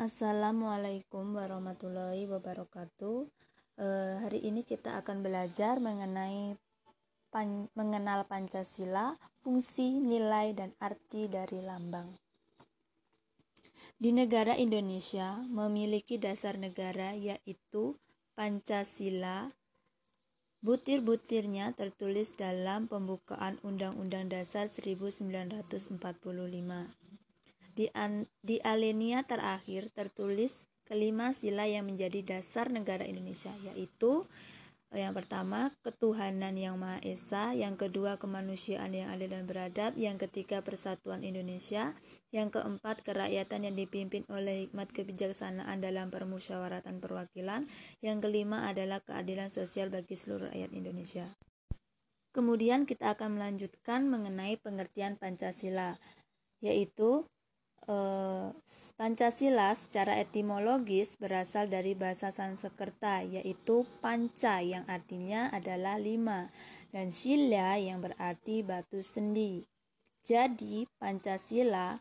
Assalamualaikum warahmatullahi wabarakatuh. Eh, hari ini kita akan belajar mengenai pan mengenal Pancasila, fungsi, nilai, dan arti dari lambang. Di negara Indonesia memiliki dasar negara yaitu Pancasila. Butir-butirnya tertulis dalam pembukaan Undang-Undang Dasar 1945. Di, an, di alinea terakhir tertulis kelima sila yang menjadi dasar negara Indonesia, yaitu eh, yang pertama, ketuhanan yang Maha Esa, yang kedua, kemanusiaan yang adil dan beradab, yang ketiga, persatuan Indonesia, yang keempat, kerakyatan yang dipimpin oleh hikmat kebijaksanaan dalam permusyawaratan perwakilan, yang kelima adalah keadilan sosial bagi seluruh rakyat Indonesia. Kemudian kita akan melanjutkan mengenai pengertian Pancasila, yaitu Eh, Pancasila secara etimologis berasal dari bahasa Sanskerta yaitu panca yang artinya adalah lima dan sila yang berarti batu sendi. Jadi Pancasila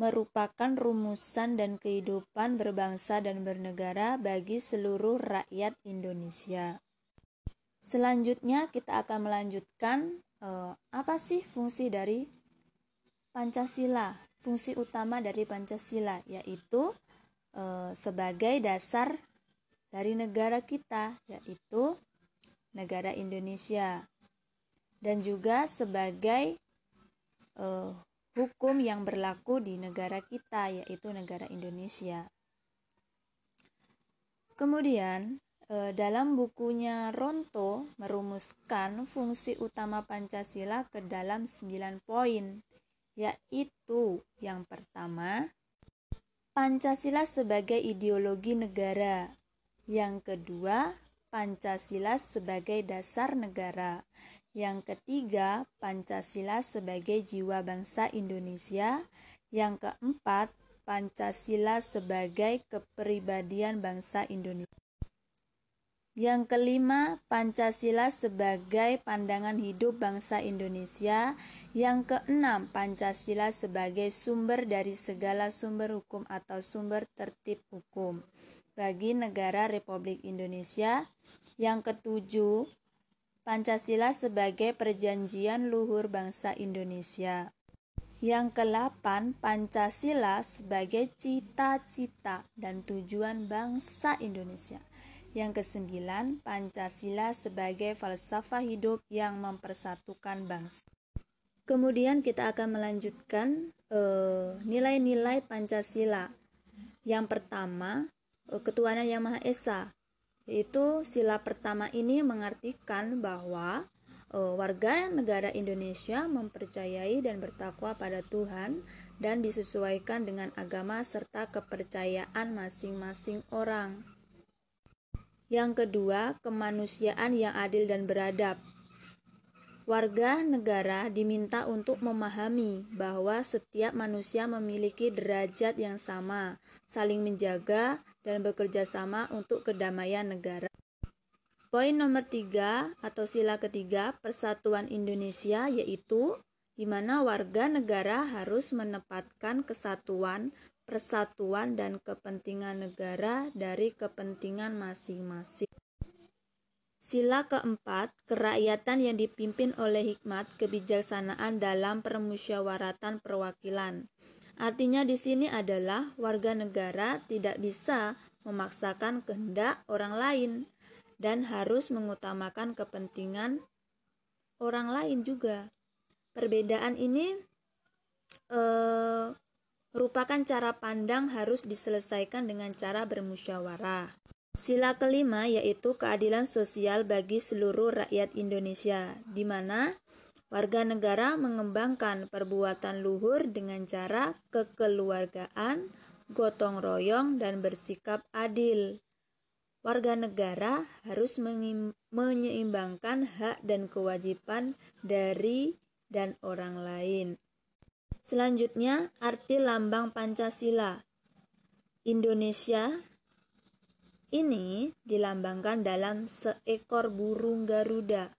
merupakan rumusan dan kehidupan berbangsa dan bernegara bagi seluruh rakyat Indonesia. Selanjutnya kita akan melanjutkan eh, apa sih fungsi dari Pancasila, fungsi utama dari Pancasila yaitu e, sebagai dasar dari negara kita yaitu negara Indonesia dan juga sebagai e, hukum yang berlaku di negara kita yaitu negara Indonesia. Kemudian e, dalam bukunya Ronto merumuskan fungsi utama Pancasila ke dalam 9 poin yaitu yang pertama, Pancasila sebagai ideologi negara. Yang kedua, Pancasila sebagai dasar negara. Yang ketiga, Pancasila sebagai jiwa bangsa Indonesia. Yang keempat, Pancasila sebagai kepribadian bangsa Indonesia. Yang kelima, Pancasila sebagai pandangan hidup bangsa Indonesia. Yang keenam, Pancasila sebagai sumber dari segala sumber hukum atau sumber tertib hukum bagi negara Republik Indonesia. Yang ketujuh, Pancasila sebagai perjanjian luhur bangsa Indonesia. Yang kelapan, Pancasila sebagai cita-cita dan tujuan bangsa Indonesia. Yang kesembilan, Pancasila sebagai falsafah hidup yang mempersatukan bangsa. Kemudian kita akan melanjutkan eh, nilai-nilai Pancasila. Yang pertama, uh, ketuhanan yang Maha Esa, yaitu sila pertama ini mengartikan bahwa uh, warga negara Indonesia mempercayai dan bertakwa pada Tuhan dan disesuaikan dengan agama serta kepercayaan masing-masing orang. Yang kedua, kemanusiaan yang adil dan beradab. Warga negara diminta untuk memahami bahwa setiap manusia memiliki derajat yang sama, saling menjaga, dan bekerja sama untuk kedamaian negara. Poin nomor tiga atau sila ketiga persatuan Indonesia yaitu di mana warga negara harus menempatkan kesatuan, persatuan dan kepentingan negara dari kepentingan masing-masing. Sila keempat, kerakyatan yang dipimpin oleh hikmat kebijaksanaan dalam permusyawaratan perwakilan. Artinya di sini adalah warga negara tidak bisa memaksakan kehendak orang lain dan harus mengutamakan kepentingan orang lain juga. Perbedaan ini eh, merupakan cara pandang harus diselesaikan dengan cara bermusyawarah. Sila kelima yaitu keadilan sosial bagi seluruh rakyat Indonesia, di mana warga negara mengembangkan perbuatan luhur dengan cara kekeluargaan, gotong royong, dan bersikap adil. Warga negara harus menyeimbangkan hak dan kewajiban dari dan orang lain. Selanjutnya, arti lambang Pancasila. Indonesia ini dilambangkan dalam seekor burung Garuda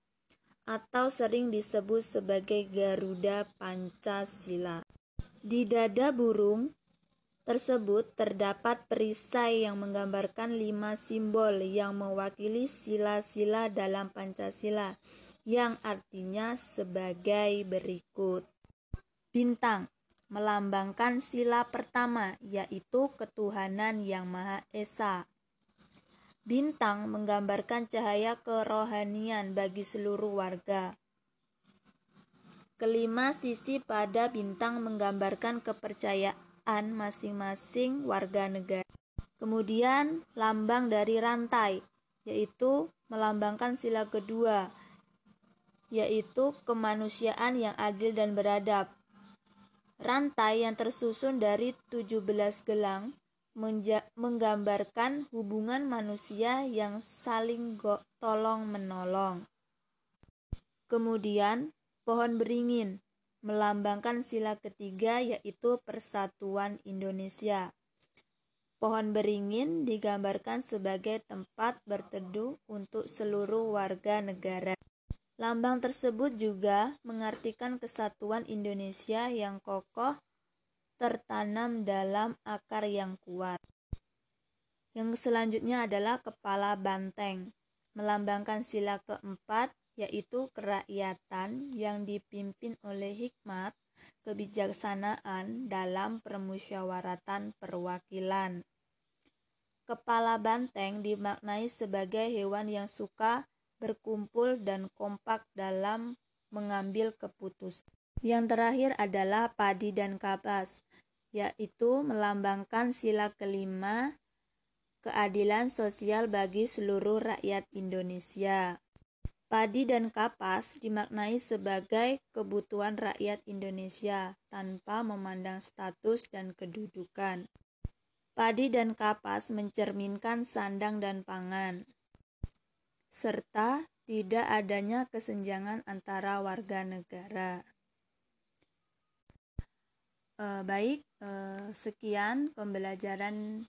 atau sering disebut sebagai Garuda Pancasila. Di dada burung tersebut terdapat perisai yang menggambarkan lima simbol yang mewakili sila-sila dalam Pancasila, yang artinya sebagai berikut. Bintang melambangkan sila pertama, yaitu ketuhanan yang Maha Esa. Bintang menggambarkan cahaya kerohanian bagi seluruh warga. Kelima sisi pada bintang menggambarkan kepercayaan masing-masing warga negara. Kemudian lambang dari rantai, yaitu melambangkan sila kedua, yaitu kemanusiaan yang adil dan beradab. Rantai yang tersusun dari 17 gelang menggambarkan hubungan manusia yang saling tolong-menolong. Kemudian, pohon beringin melambangkan sila ketiga yaitu persatuan Indonesia. Pohon beringin digambarkan sebagai tempat berteduh untuk seluruh warga negara. Lambang tersebut juga mengartikan kesatuan Indonesia yang kokoh tertanam dalam akar yang kuat. Yang selanjutnya adalah kepala banteng, melambangkan sila keempat yaitu kerakyatan yang dipimpin oleh hikmat, kebijaksanaan dalam permusyawaratan perwakilan. Kepala banteng dimaknai sebagai hewan yang suka berkumpul dan kompak dalam mengambil keputusan. Yang terakhir adalah padi dan kapas, yaitu melambangkan sila kelima keadilan sosial bagi seluruh rakyat Indonesia. Padi dan kapas dimaknai sebagai kebutuhan rakyat Indonesia tanpa memandang status dan kedudukan. Padi dan kapas mencerminkan sandang dan pangan, serta tidak adanya kesenjangan antara warga negara. E, baik, e, sekian pembelajaran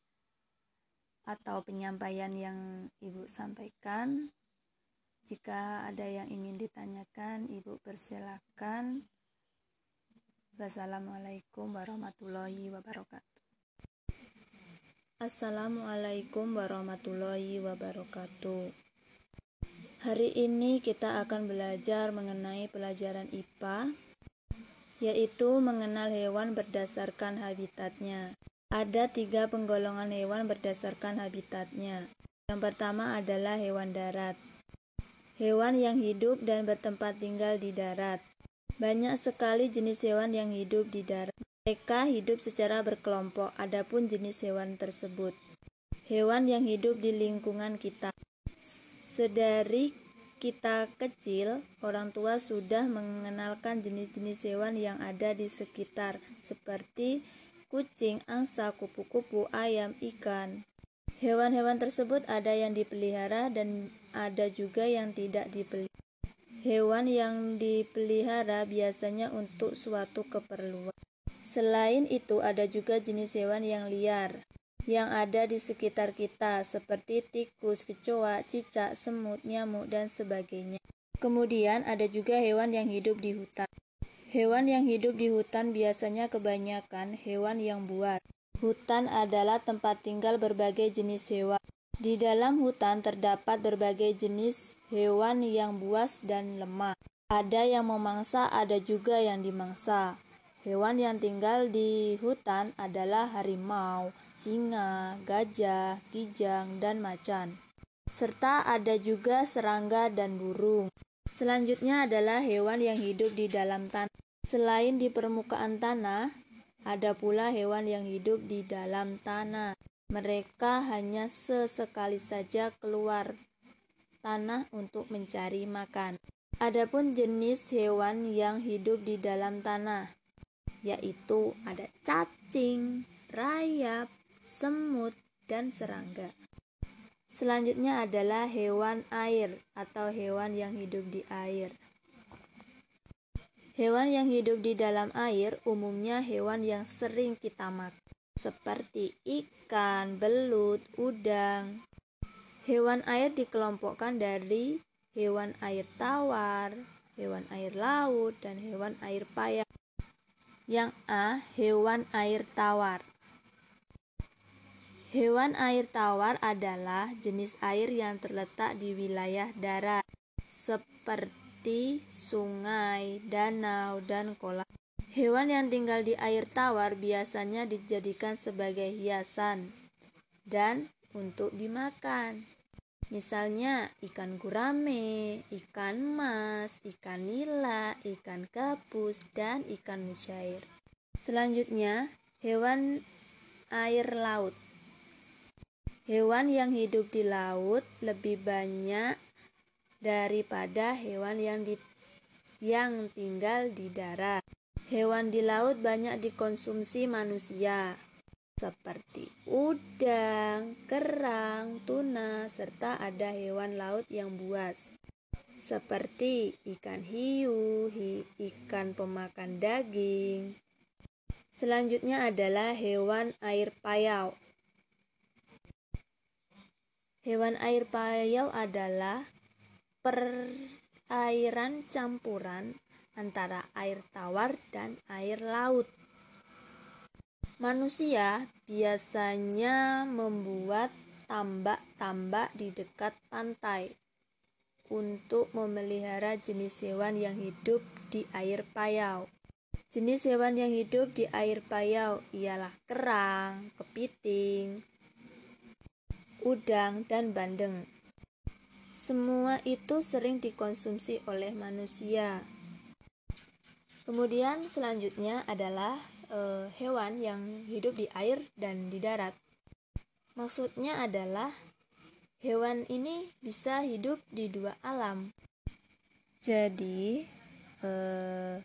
atau penyampaian yang Ibu sampaikan. Jika ada yang ingin ditanyakan, Ibu persilakan. Wassalamualaikum warahmatullahi wabarakatuh. Assalamualaikum warahmatullahi wabarakatuh. Hari ini kita akan belajar mengenai pelajaran IPA, yaitu mengenal hewan berdasarkan habitatnya. Ada tiga penggolongan hewan berdasarkan habitatnya. Yang pertama adalah hewan darat. Hewan yang hidup dan bertempat tinggal di darat. Banyak sekali jenis hewan yang hidup di darat. Mereka hidup secara berkelompok, adapun jenis hewan tersebut. Hewan yang hidup di lingkungan kita. Sedari kita kecil, orang tua sudah mengenalkan jenis-jenis hewan yang ada di sekitar, seperti kucing, angsa, kupu-kupu, ayam, ikan. Hewan-hewan tersebut ada yang dipelihara dan ada juga yang tidak dipelihara. Hewan yang dipelihara biasanya untuk suatu keperluan. Selain itu, ada juga jenis hewan yang liar yang ada di sekitar kita, seperti tikus, kecoa, cicak, semut, nyamuk, dan sebagainya. Kemudian, ada juga hewan yang hidup di hutan. Hewan yang hidup di hutan biasanya kebanyakan hewan yang buat. Hutan adalah tempat tinggal berbagai jenis hewan. Di dalam hutan terdapat berbagai jenis hewan yang buas dan lemah. Ada yang memangsa, ada juga yang dimangsa. Hewan yang tinggal di hutan adalah harimau, singa, gajah, kijang, dan macan. Serta ada juga serangga dan burung. Selanjutnya adalah hewan yang hidup di dalam tanah. Selain di permukaan tanah, ada pula hewan yang hidup di dalam tanah. Mereka hanya sesekali saja keluar tanah untuk mencari makan. Adapun jenis hewan yang hidup di dalam tanah, yaitu ada cacing, rayap, semut, dan serangga. Selanjutnya adalah hewan air atau hewan yang hidup di air. Hewan yang hidup di dalam air umumnya hewan yang sering kita makan, seperti ikan, belut, udang. Hewan air dikelompokkan dari hewan air tawar, hewan air laut, dan hewan air payah. Yang A. Hewan air tawar Hewan air tawar adalah jenis air yang terletak di wilayah darat, seperti sungai, danau, dan kolam. Hewan yang tinggal di air tawar biasanya dijadikan sebagai hiasan dan untuk dimakan. Misalnya ikan gurame, ikan mas, ikan nila, ikan gabus, dan ikan mujair. Selanjutnya, hewan air laut. Hewan yang hidup di laut lebih banyak daripada hewan yang di, yang tinggal di darat. Hewan di laut banyak dikonsumsi manusia seperti udang, kerang, tuna, serta ada hewan laut yang buas seperti ikan hiu, hi, ikan pemakan daging. Selanjutnya adalah hewan air payau. Hewan air payau adalah perairan campuran antara air tawar dan air laut. Manusia biasanya membuat tambak-tambak di dekat pantai untuk memelihara jenis hewan yang hidup di air payau. Jenis hewan yang hidup di air payau ialah kerang, kepiting, udang, dan bandeng. Semua itu sering dikonsumsi oleh manusia. Kemudian selanjutnya adalah uh, hewan yang hidup di air dan di darat. Maksudnya adalah hewan ini bisa hidup di dua alam. Jadi uh,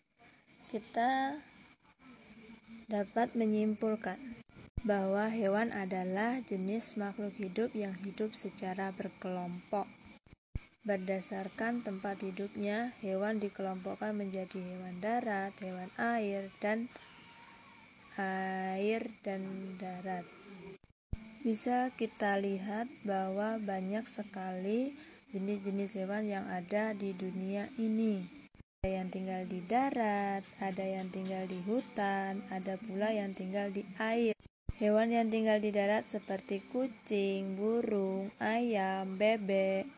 kita dapat menyimpulkan bahwa hewan adalah jenis makhluk hidup yang hidup secara berkelompok. Berdasarkan tempat hidupnya, hewan dikelompokkan menjadi hewan darat, hewan air, dan air dan darat. Bisa kita lihat bahwa banyak sekali jenis-jenis hewan yang ada di dunia ini. Ada yang tinggal di darat, ada yang tinggal di hutan, ada pula yang tinggal di air. Hewan yang tinggal di darat seperti kucing, burung, ayam, bebek.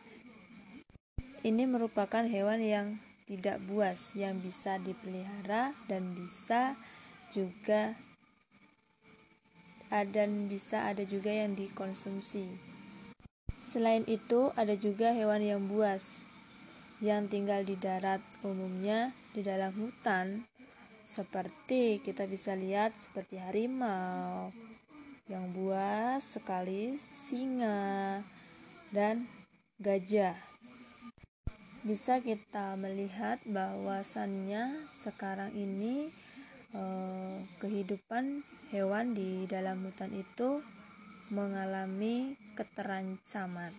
Ini merupakan hewan yang tidak buas, yang bisa dipelihara dan bisa juga dan bisa ada juga yang dikonsumsi. Selain itu, ada juga hewan yang buas yang tinggal di darat, umumnya di dalam hutan, seperti kita bisa lihat seperti harimau yang buas sekali, singa, dan gajah. Bisa kita melihat bahwasannya sekarang ini eh, kehidupan hewan di dalam hutan itu mengalami keterancaman.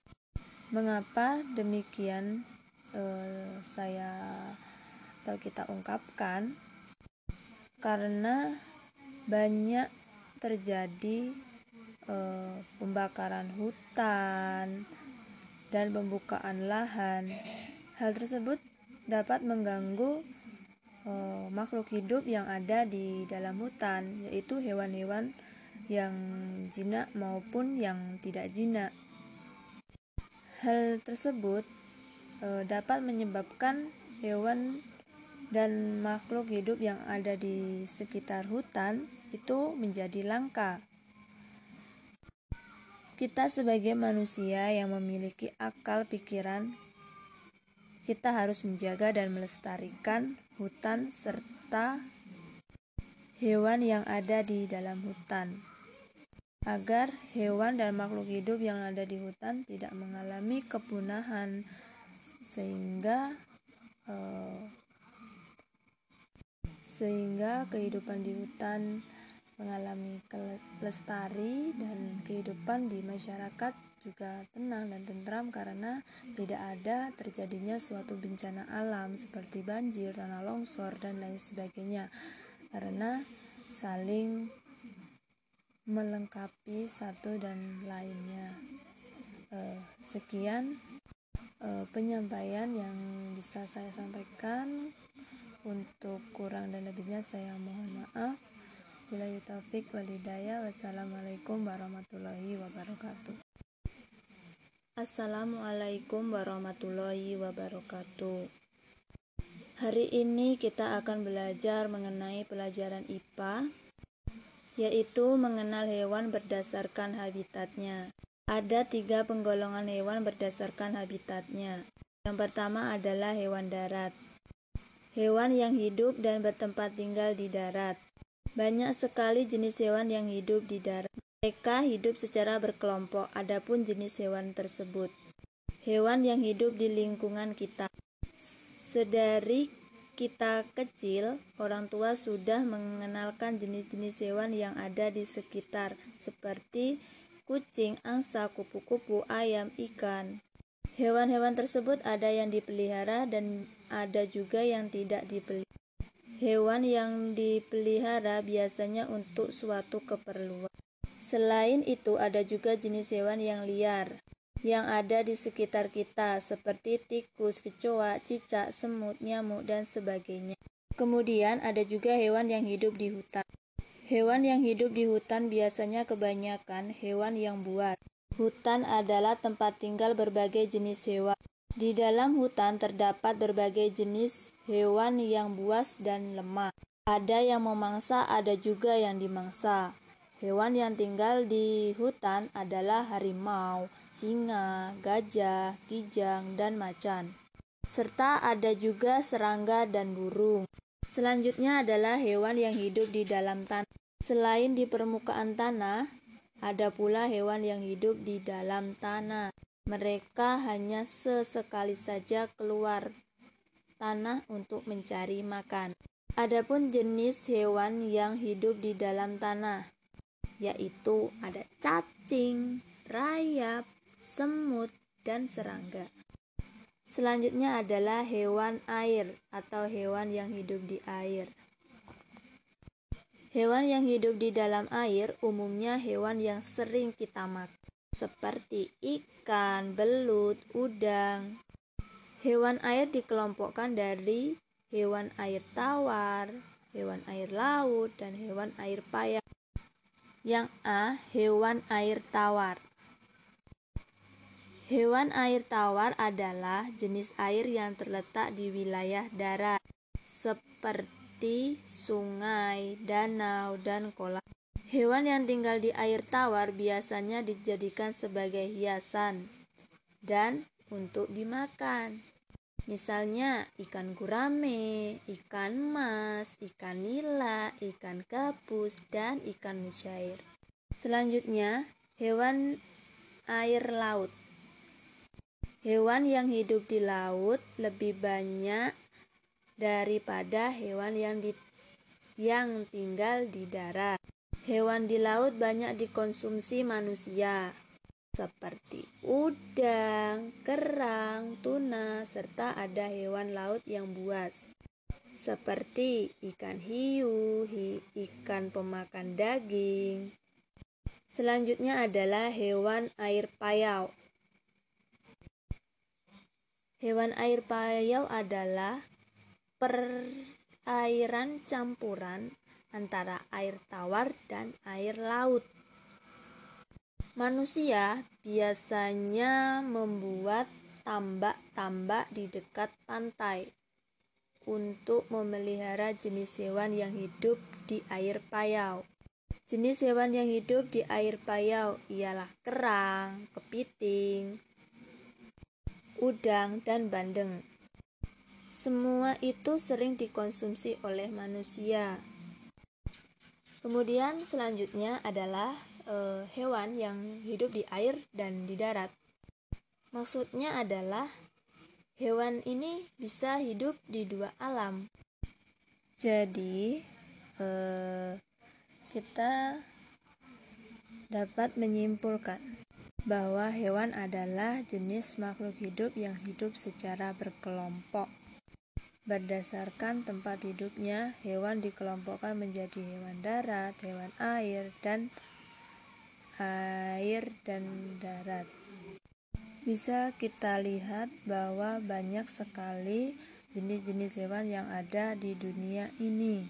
Mengapa demikian eh, saya atau kita ungkapkan? Karena banyak terjadi eh, pembakaran hutan dan pembukaan lahan. Hal tersebut dapat mengganggu uh, makhluk hidup yang ada di dalam hutan, yaitu hewan-hewan yang jinak maupun yang tidak jinak. Hal tersebut uh, dapat menyebabkan hewan dan makhluk hidup yang ada di sekitar hutan itu menjadi langka. Kita sebagai manusia yang memiliki akal pikiran kita harus menjaga dan melestarikan hutan serta hewan yang ada di dalam hutan agar hewan dan makhluk hidup yang ada di hutan tidak mengalami kepunahan sehingga uh, sehingga kehidupan di hutan mengalami kelestari dan kehidupan di masyarakat juga tenang dan tentram karena tidak ada terjadinya suatu bencana alam seperti banjir, tanah longsor, dan lain sebagainya karena saling melengkapi satu dan lainnya. Eh, sekian eh, penyampaian yang bisa saya sampaikan. Untuk kurang dan lebihnya saya mohon maaf. Wabillahi taufik walhidayah. Wassalamualaikum warahmatullahi wabarakatuh. Assalamualaikum warahmatullahi wabarakatuh. Hari ini kita akan belajar mengenai pelajaran IPA, yaitu mengenal hewan berdasarkan habitatnya. Ada tiga penggolongan hewan berdasarkan habitatnya. Yang pertama adalah hewan darat. Hewan yang hidup dan bertempat tinggal di darat. Banyak sekali jenis hewan yang hidup di darat. Mereka hidup secara berkelompok, adapun jenis hewan tersebut. Hewan yang hidup di lingkungan kita. Sedari kita kecil, orang tua sudah mengenalkan jenis-jenis hewan yang ada di sekitar, seperti kucing, angsa, kupu-kupu, ayam, ikan. Hewan-hewan tersebut ada yang dipelihara dan ada juga yang tidak dipelihara. Hewan yang dipelihara biasanya untuk suatu keperluan. Selain itu, ada juga jenis hewan yang liar yang ada di sekitar kita, seperti tikus, kecoa, cicak, semut, nyamuk, dan sebagainya. Kemudian, ada juga hewan yang hidup di hutan. Hewan yang hidup di hutan biasanya kebanyakan hewan yang buat. Hutan adalah tempat tinggal berbagai jenis hewan. Di dalam hutan terdapat berbagai jenis hewan yang buas dan lemah. Ada yang memangsa, ada juga yang dimangsa. Hewan yang tinggal di hutan adalah harimau, singa, gajah, kijang, dan macan. Serta ada juga serangga dan burung. Selanjutnya adalah hewan yang hidup di dalam tanah. Selain di permukaan tanah, ada pula hewan yang hidup di dalam tanah. Mereka hanya sesekali saja keluar tanah untuk mencari makan. Adapun jenis hewan yang hidup di dalam tanah, yaitu ada cacing, rayap, semut, dan serangga. Selanjutnya adalah hewan air atau hewan yang hidup di air. Hewan yang hidup di dalam air umumnya hewan yang sering kita makan seperti ikan, belut, udang. Hewan air dikelompokkan dari hewan air tawar, hewan air laut, dan hewan air payau. Yang A, hewan air tawar. Hewan air tawar adalah jenis air yang terletak di wilayah darat, seperti sungai, danau, dan kolam. Hewan yang tinggal di air tawar biasanya dijadikan sebagai hiasan dan untuk dimakan. Misalnya ikan gurame, ikan mas, ikan nila, ikan gabus, dan ikan mujair. Selanjutnya, hewan air laut. Hewan yang hidup di laut lebih banyak daripada hewan yang di, yang tinggal di darat. Hewan di laut banyak dikonsumsi manusia, seperti udang, kerang, tuna, serta ada hewan laut yang buas, seperti ikan hiu, hi, ikan pemakan daging. Selanjutnya adalah hewan air payau. Hewan air payau adalah perairan campuran antara air tawar dan air laut. Manusia biasanya membuat tambak-tambak di dekat pantai untuk memelihara jenis hewan yang hidup di air payau. Jenis hewan yang hidup di air payau ialah kerang, kepiting, udang, dan bandeng. Semua itu sering dikonsumsi oleh manusia. Kemudian selanjutnya adalah e, hewan yang hidup di air dan di darat. Maksudnya adalah hewan ini bisa hidup di dua alam. Jadi e, kita dapat menyimpulkan bahwa hewan adalah jenis makhluk hidup yang hidup secara berkelompok. Berdasarkan tempat hidupnya, hewan dikelompokkan menjadi hewan darat, hewan air, dan air dan darat. Bisa kita lihat bahwa banyak sekali jenis-jenis hewan yang ada di dunia ini.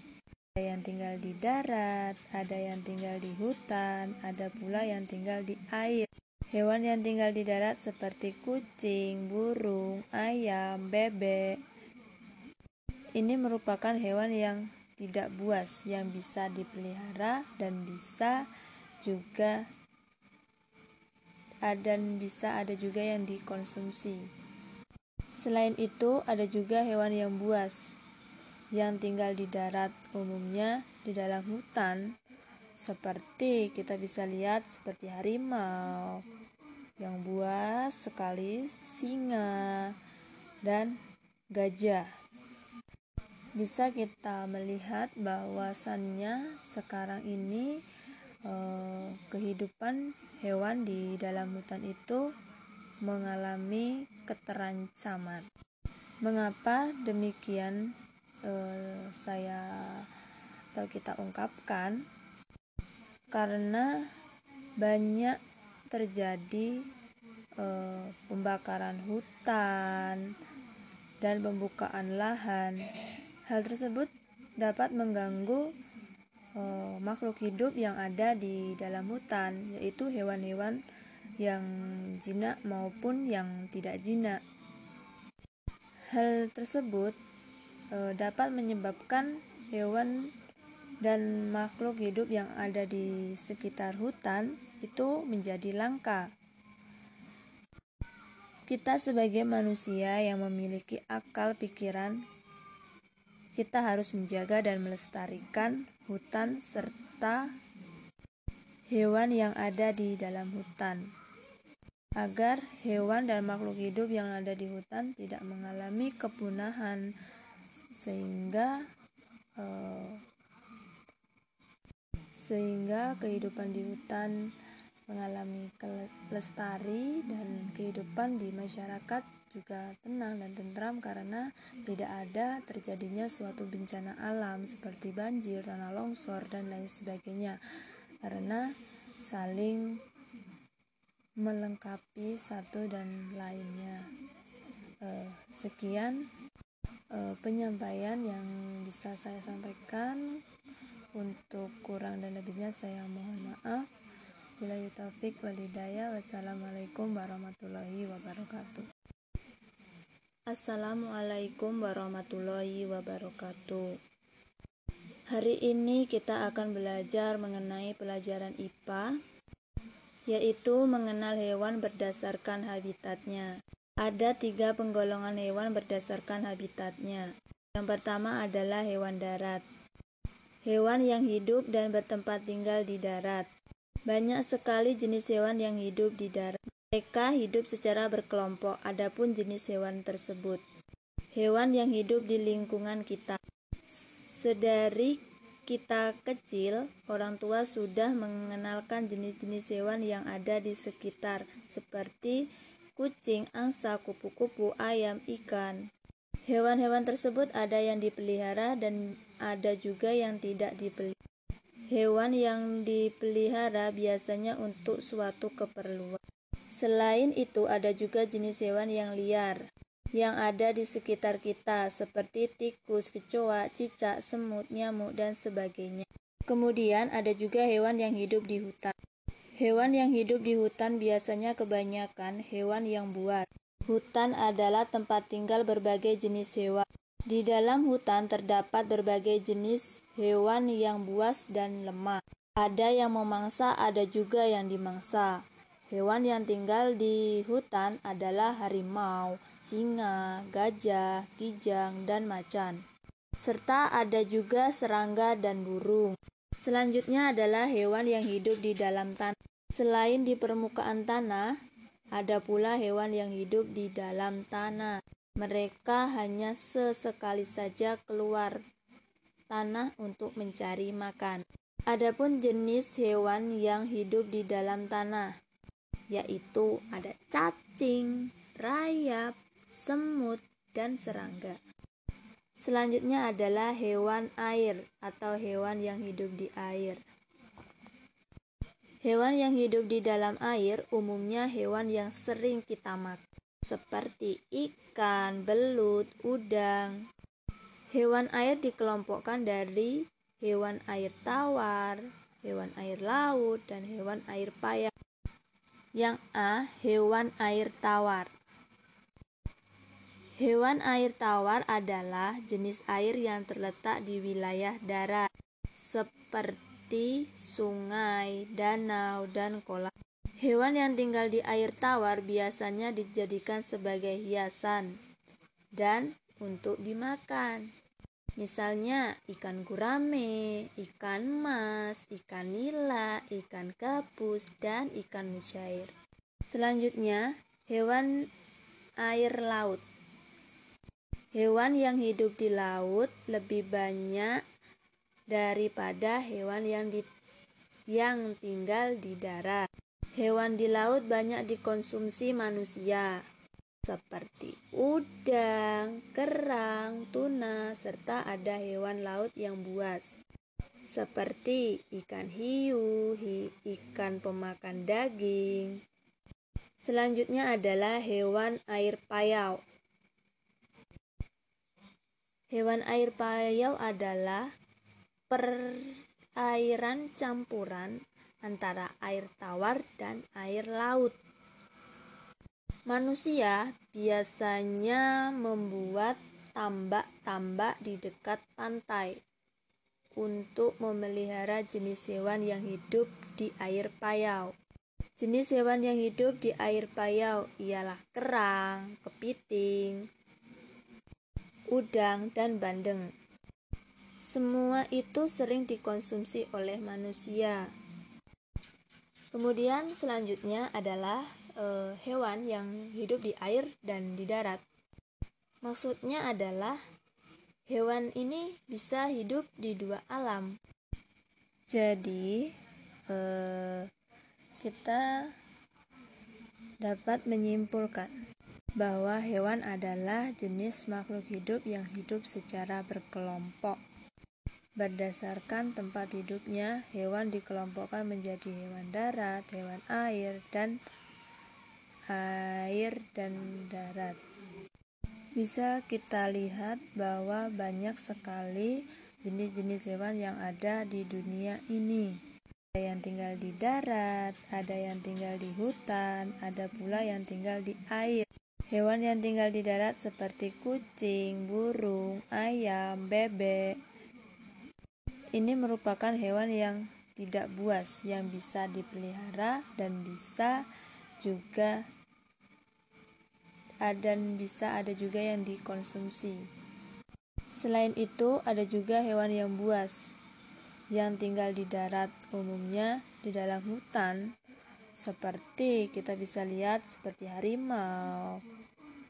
ada yang tinggal di darat, ada yang tinggal di hutan, ada pula yang tinggal di air. Hewan yang tinggal di darat seperti kucing, burung, ayam, bebek. Ini merupakan hewan yang tidak buas, yang bisa dipelihara dan bisa juga dan bisa ada juga yang dikonsumsi. Selain itu, ada juga hewan yang buas yang tinggal di darat, umumnya di dalam hutan, seperti kita bisa lihat seperti harimau, yang buas sekali singa dan gajah. Bisa kita melihat bahwasannya sekarang ini eh, kehidupan hewan di dalam hutan itu mengalami keterancaman. Mengapa demikian eh, saya atau kita ungkapkan? Karena banyak terjadi eh, pembakaran hutan dan pembukaan lahan. Hal tersebut dapat mengganggu eh, makhluk hidup yang ada di dalam hutan, yaitu hewan-hewan yang jinak maupun yang tidak jinak. Hal tersebut eh, dapat menyebabkan hewan dan makhluk hidup yang ada di sekitar hutan itu menjadi langka. Kita sebagai manusia yang memiliki akal pikiran, kita harus menjaga dan melestarikan hutan serta hewan yang ada di dalam hutan. Agar hewan dan makhluk hidup yang ada di hutan tidak mengalami kepunahan sehingga eh, sehingga kehidupan di hutan mengalami kelestari dan kehidupan di masyarakat juga tenang dan tentram karena tidak ada terjadinya suatu bencana alam seperti banjir, tanah longsor dan lain sebagainya karena saling melengkapi satu dan lainnya. Eh, sekian eh, penyampaian yang bisa saya sampaikan. Untuk kurang dan lebihnya saya mohon maaf. Bila taufik walidaya. Wassalamualaikum warahmatullahi wabarakatuh. Assalamualaikum warahmatullahi wabarakatuh. Hari ini kita akan belajar mengenai pelajaran IPA, yaitu mengenal hewan berdasarkan habitatnya. Ada tiga penggolongan hewan berdasarkan habitatnya. Yang pertama adalah hewan darat. Hewan yang hidup dan bertempat tinggal di darat. Banyak sekali jenis hewan yang hidup di darat. Mereka hidup secara berkelompok, adapun jenis hewan tersebut. Hewan yang hidup di lingkungan kita. Sedari kita kecil, orang tua sudah mengenalkan jenis-jenis hewan yang ada di sekitar, seperti kucing, angsa, kupu-kupu, ayam, ikan. Hewan-hewan tersebut ada yang dipelihara dan ada juga yang tidak dipelihara. Hewan yang dipelihara biasanya untuk suatu keperluan. Selain itu, ada juga jenis hewan yang liar yang ada di sekitar kita, seperti tikus, kecoa, cicak, semut, nyamuk, dan sebagainya. Kemudian, ada juga hewan yang hidup di hutan. Hewan yang hidup di hutan biasanya kebanyakan hewan yang buas. Hutan adalah tempat tinggal berbagai jenis hewan. Di dalam hutan terdapat berbagai jenis hewan yang buas dan lemah. Ada yang memangsa, ada juga yang dimangsa. Hewan yang tinggal di hutan adalah harimau, singa, gajah, kijang, dan macan. Serta ada juga serangga dan burung. Selanjutnya adalah hewan yang hidup di dalam tanah. Selain di permukaan tanah, ada pula hewan yang hidup di dalam tanah. Mereka hanya sesekali saja keluar tanah untuk mencari makan. Adapun jenis hewan yang hidup di dalam tanah, yaitu ada cacing, rayap, semut, dan serangga. Selanjutnya adalah hewan air atau hewan yang hidup di air. Hewan yang hidup di dalam air umumnya hewan yang sering kita makan seperti ikan, belut, udang. Hewan air dikelompokkan dari hewan air tawar, hewan air laut, dan hewan air payau. Yang A. Hewan air tawar Hewan air tawar adalah jenis air yang terletak di wilayah darat, seperti sungai, danau, dan kolam. Hewan yang tinggal di air tawar biasanya dijadikan sebagai hiasan dan untuk dimakan. Misalnya ikan gurame, ikan mas, ikan nila, ikan gabus, dan ikan mujair. Selanjutnya, hewan air laut. Hewan yang hidup di laut lebih banyak daripada hewan yang di, yang tinggal di darat. Hewan di laut banyak dikonsumsi manusia seperti udang, kerang, tuna, serta ada hewan laut yang buas seperti ikan hiu, hi, ikan pemakan daging. Selanjutnya adalah hewan air payau. Hewan air payau adalah perairan campuran antara air tawar dan air laut. Manusia biasanya membuat tambak-tambak di dekat pantai untuk memelihara jenis hewan yang hidup di air payau. Jenis hewan yang hidup di air payau ialah kerang, kepiting, udang, dan bandeng. Semua itu sering dikonsumsi oleh manusia. Kemudian selanjutnya adalah uh, hewan yang hidup di air dan di darat. Maksudnya adalah hewan ini bisa hidup di dua alam. Jadi uh, kita dapat menyimpulkan bahwa hewan adalah jenis makhluk hidup yang hidup secara berkelompok. Berdasarkan tempat hidupnya, hewan dikelompokkan menjadi hewan darat, hewan air, dan air dan darat. Bisa kita lihat bahwa banyak sekali jenis-jenis hewan yang ada di dunia ini. Ada yang tinggal di darat, ada yang tinggal di hutan, ada pula yang tinggal di air. Hewan yang tinggal di darat seperti kucing, burung, ayam, bebek. Ini merupakan hewan yang tidak buas yang bisa dipelihara dan bisa juga dan bisa ada juga yang dikonsumsi. Selain itu, ada juga hewan yang buas yang tinggal di darat, umumnya di dalam hutan, seperti kita bisa lihat seperti harimau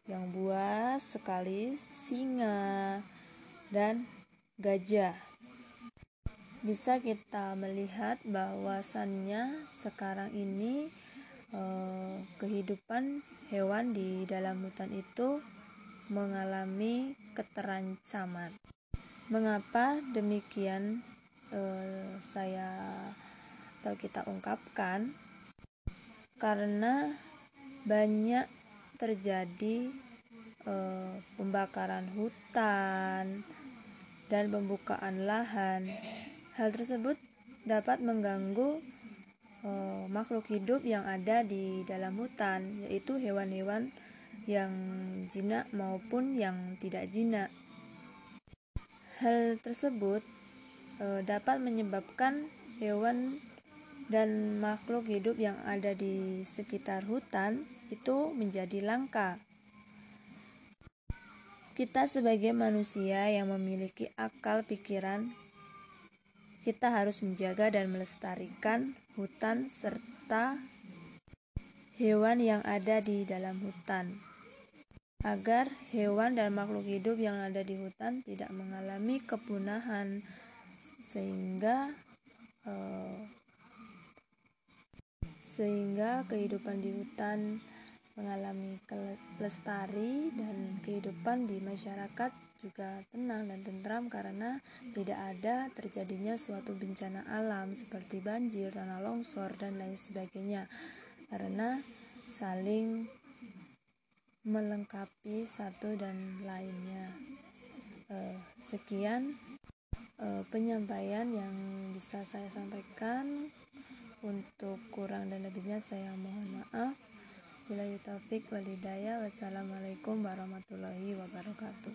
yang buas sekali, singa, dan gajah. Bisa kita melihat bahwasannya sekarang ini eh, kehidupan hewan di dalam hutan itu mengalami keterancaman. Mengapa demikian eh, saya atau kita ungkapkan? Karena banyak terjadi eh, pembakaran hutan dan pembukaan lahan. Hal tersebut dapat mengganggu uh, makhluk hidup yang ada di dalam hutan, yaitu hewan-hewan yang jinak maupun yang tidak jinak. Hal tersebut uh, dapat menyebabkan hewan dan makhluk hidup yang ada di sekitar hutan itu menjadi langka. Kita sebagai manusia yang memiliki akal pikiran kita harus menjaga dan melestarikan hutan serta hewan yang ada di dalam hutan. Agar hewan dan makhluk hidup yang ada di hutan tidak mengalami kepunahan sehingga uh, sehingga kehidupan di hutan mengalami kelestari dan kehidupan di masyarakat juga tenang dan tentram karena tidak ada terjadinya suatu bencana alam seperti banjir, tanah longsor, dan lain sebagainya. Karena saling melengkapi satu dan lainnya. Eh, sekian uh, penyampaian yang bisa saya sampaikan. Untuk kurang dan lebihnya saya mohon maaf. Bila taufik walidaya wassalamualaikum warahmatullahi wabarakatuh